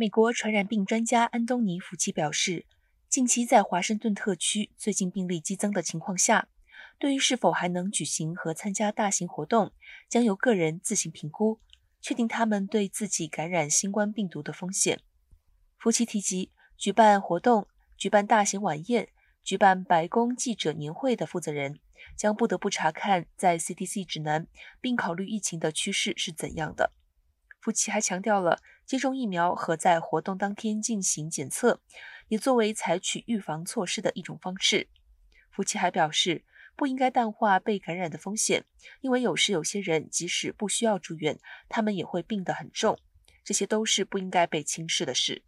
美国传染病专家安东尼·福奇表示，近期在华盛顿特区最近病例激增的情况下，对于是否还能举行和参加大型活动，将由个人自行评估，确定他们对自己感染新冠病毒的风险。福奇提及，举办活动、举办大型晚宴、举办白宫记者年会的负责人，将不得不查看在 CDC 指南，并考虑疫情的趋势是怎样的。福奇还强调了接种疫苗和在活动当天进行检测，也作为采取预防措施的一种方式。福奇还表示，不应该淡化被感染的风险，因为有时有些人即使不需要住院，他们也会病得很重，这些都是不应该被轻视的事。